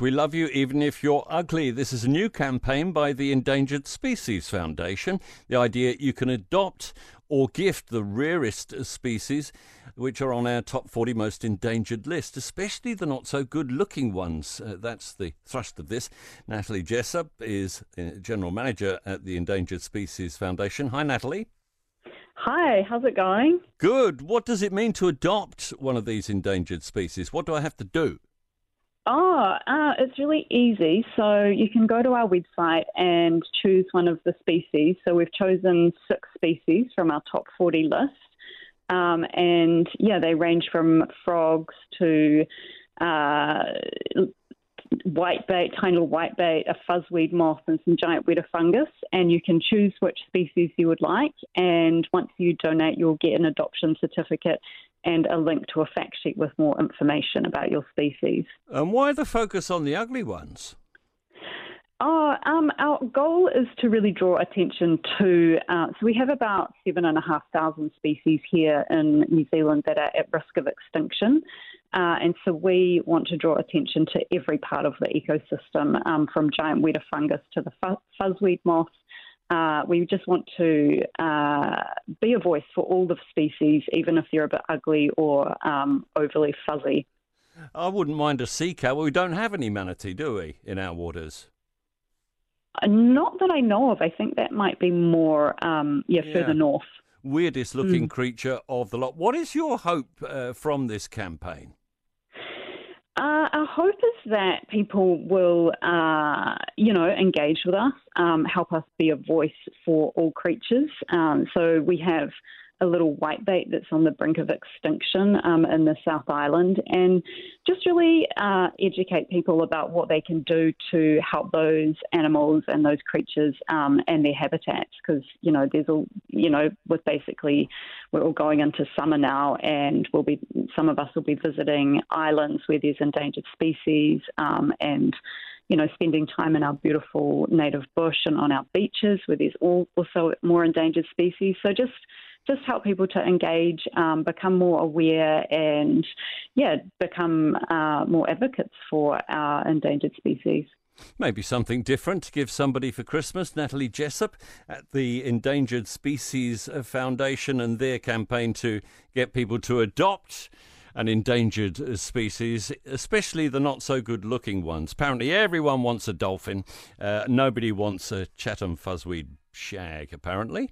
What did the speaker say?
We love you even if you're ugly. This is a new campaign by the Endangered Species Foundation. The idea you can adopt or gift the rarest species, which are on our top 40 most endangered list, especially the not so good looking ones. Uh, that's the thrust of this. Natalie Jessup is uh, General Manager at the Endangered Species Foundation. Hi, Natalie. Hi, how's it going? Good. What does it mean to adopt one of these endangered species? What do I have to do? Oh, uh, it's really easy. So you can go to our website and choose one of the species. So we've chosen six species from our top 40 list. Um, and yeah, they range from frogs to uh, whitebait, tiny little whitebait, a fuzzweed moth, and some giant weta fungus. And you can choose which species you would like. And once you donate, you'll get an adoption certificate and a link to a fact sheet with more information about your species. And why the focus on the ugly ones? Oh, um, our goal is to really draw attention to. Uh, so we have about seven and a half thousand species here in New Zealand that are at risk of extinction, uh, and so we want to draw attention to every part of the ecosystem, um, from giant weta fungus to the fuzzweed moth uh, we just want to uh, be a voice for all the species, even if they're a bit ugly or um, overly fuzzy. I wouldn't mind a sea cow. We don't have any manatee, do we, in our waters? Uh, not that I know of. I think that might be more, um, yeah, yeah, further north. Weirdest looking mm. creature of the lot. What is your hope uh, from this campaign? Uh, our hope is that people will, uh, you know, engage with us, um, help us be a voice for all creatures. Um, so we have a little whitebait that's on the brink of extinction um, in the South Island, and just really uh, educate people about what they can do to help those animals and those creatures um, and their habitats. Because you know, there's all you know, with basically we're all going into summer now, and we'll be some of us will be visiting islands where there's endangered species um, and you know, spending time in our beautiful native bush and on our beaches where there's also more endangered species. So just just help people to engage, um, become more aware, and yeah, become uh, more advocates for our endangered species. Maybe something different to give somebody for Christmas. Natalie Jessup at the Endangered Species Foundation and their campaign to get people to adopt an endangered species, especially the not so good looking ones. Apparently, everyone wants a dolphin. Uh, nobody wants a Chatham fuzzweed shag, apparently.